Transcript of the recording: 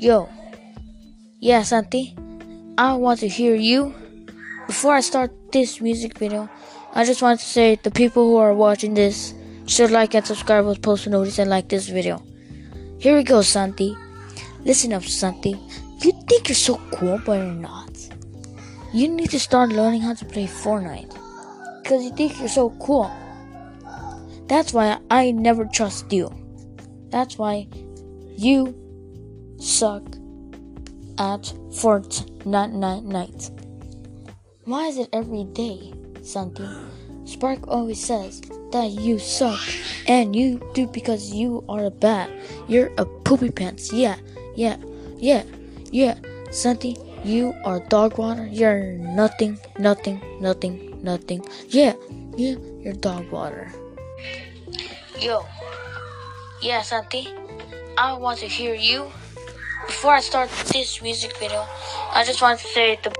Yo. Yeah, Santi. I want to hear you. Before I start this music video, I just want to say the people who are watching this should like and subscribe with post a notice and like this video. Here we go, Santi. Listen up, Santi. You think you're so cool, but you're not. You need to start learning how to play Fortnite. Because you think you're so cool. That's why I never trust you. That's why you suck at Fortnite. Night night. Why is it every day, Santi? Spark always says that you suck, and you do because you are a bat. You're a poopy pants. Yeah, yeah, yeah, yeah. Santi, you are dog water. You're nothing, nothing, nothing, nothing. Yeah, yeah, you're dog water. Yo, yeah, Santi. I want to hear you. Before I start this music video, I just want to say the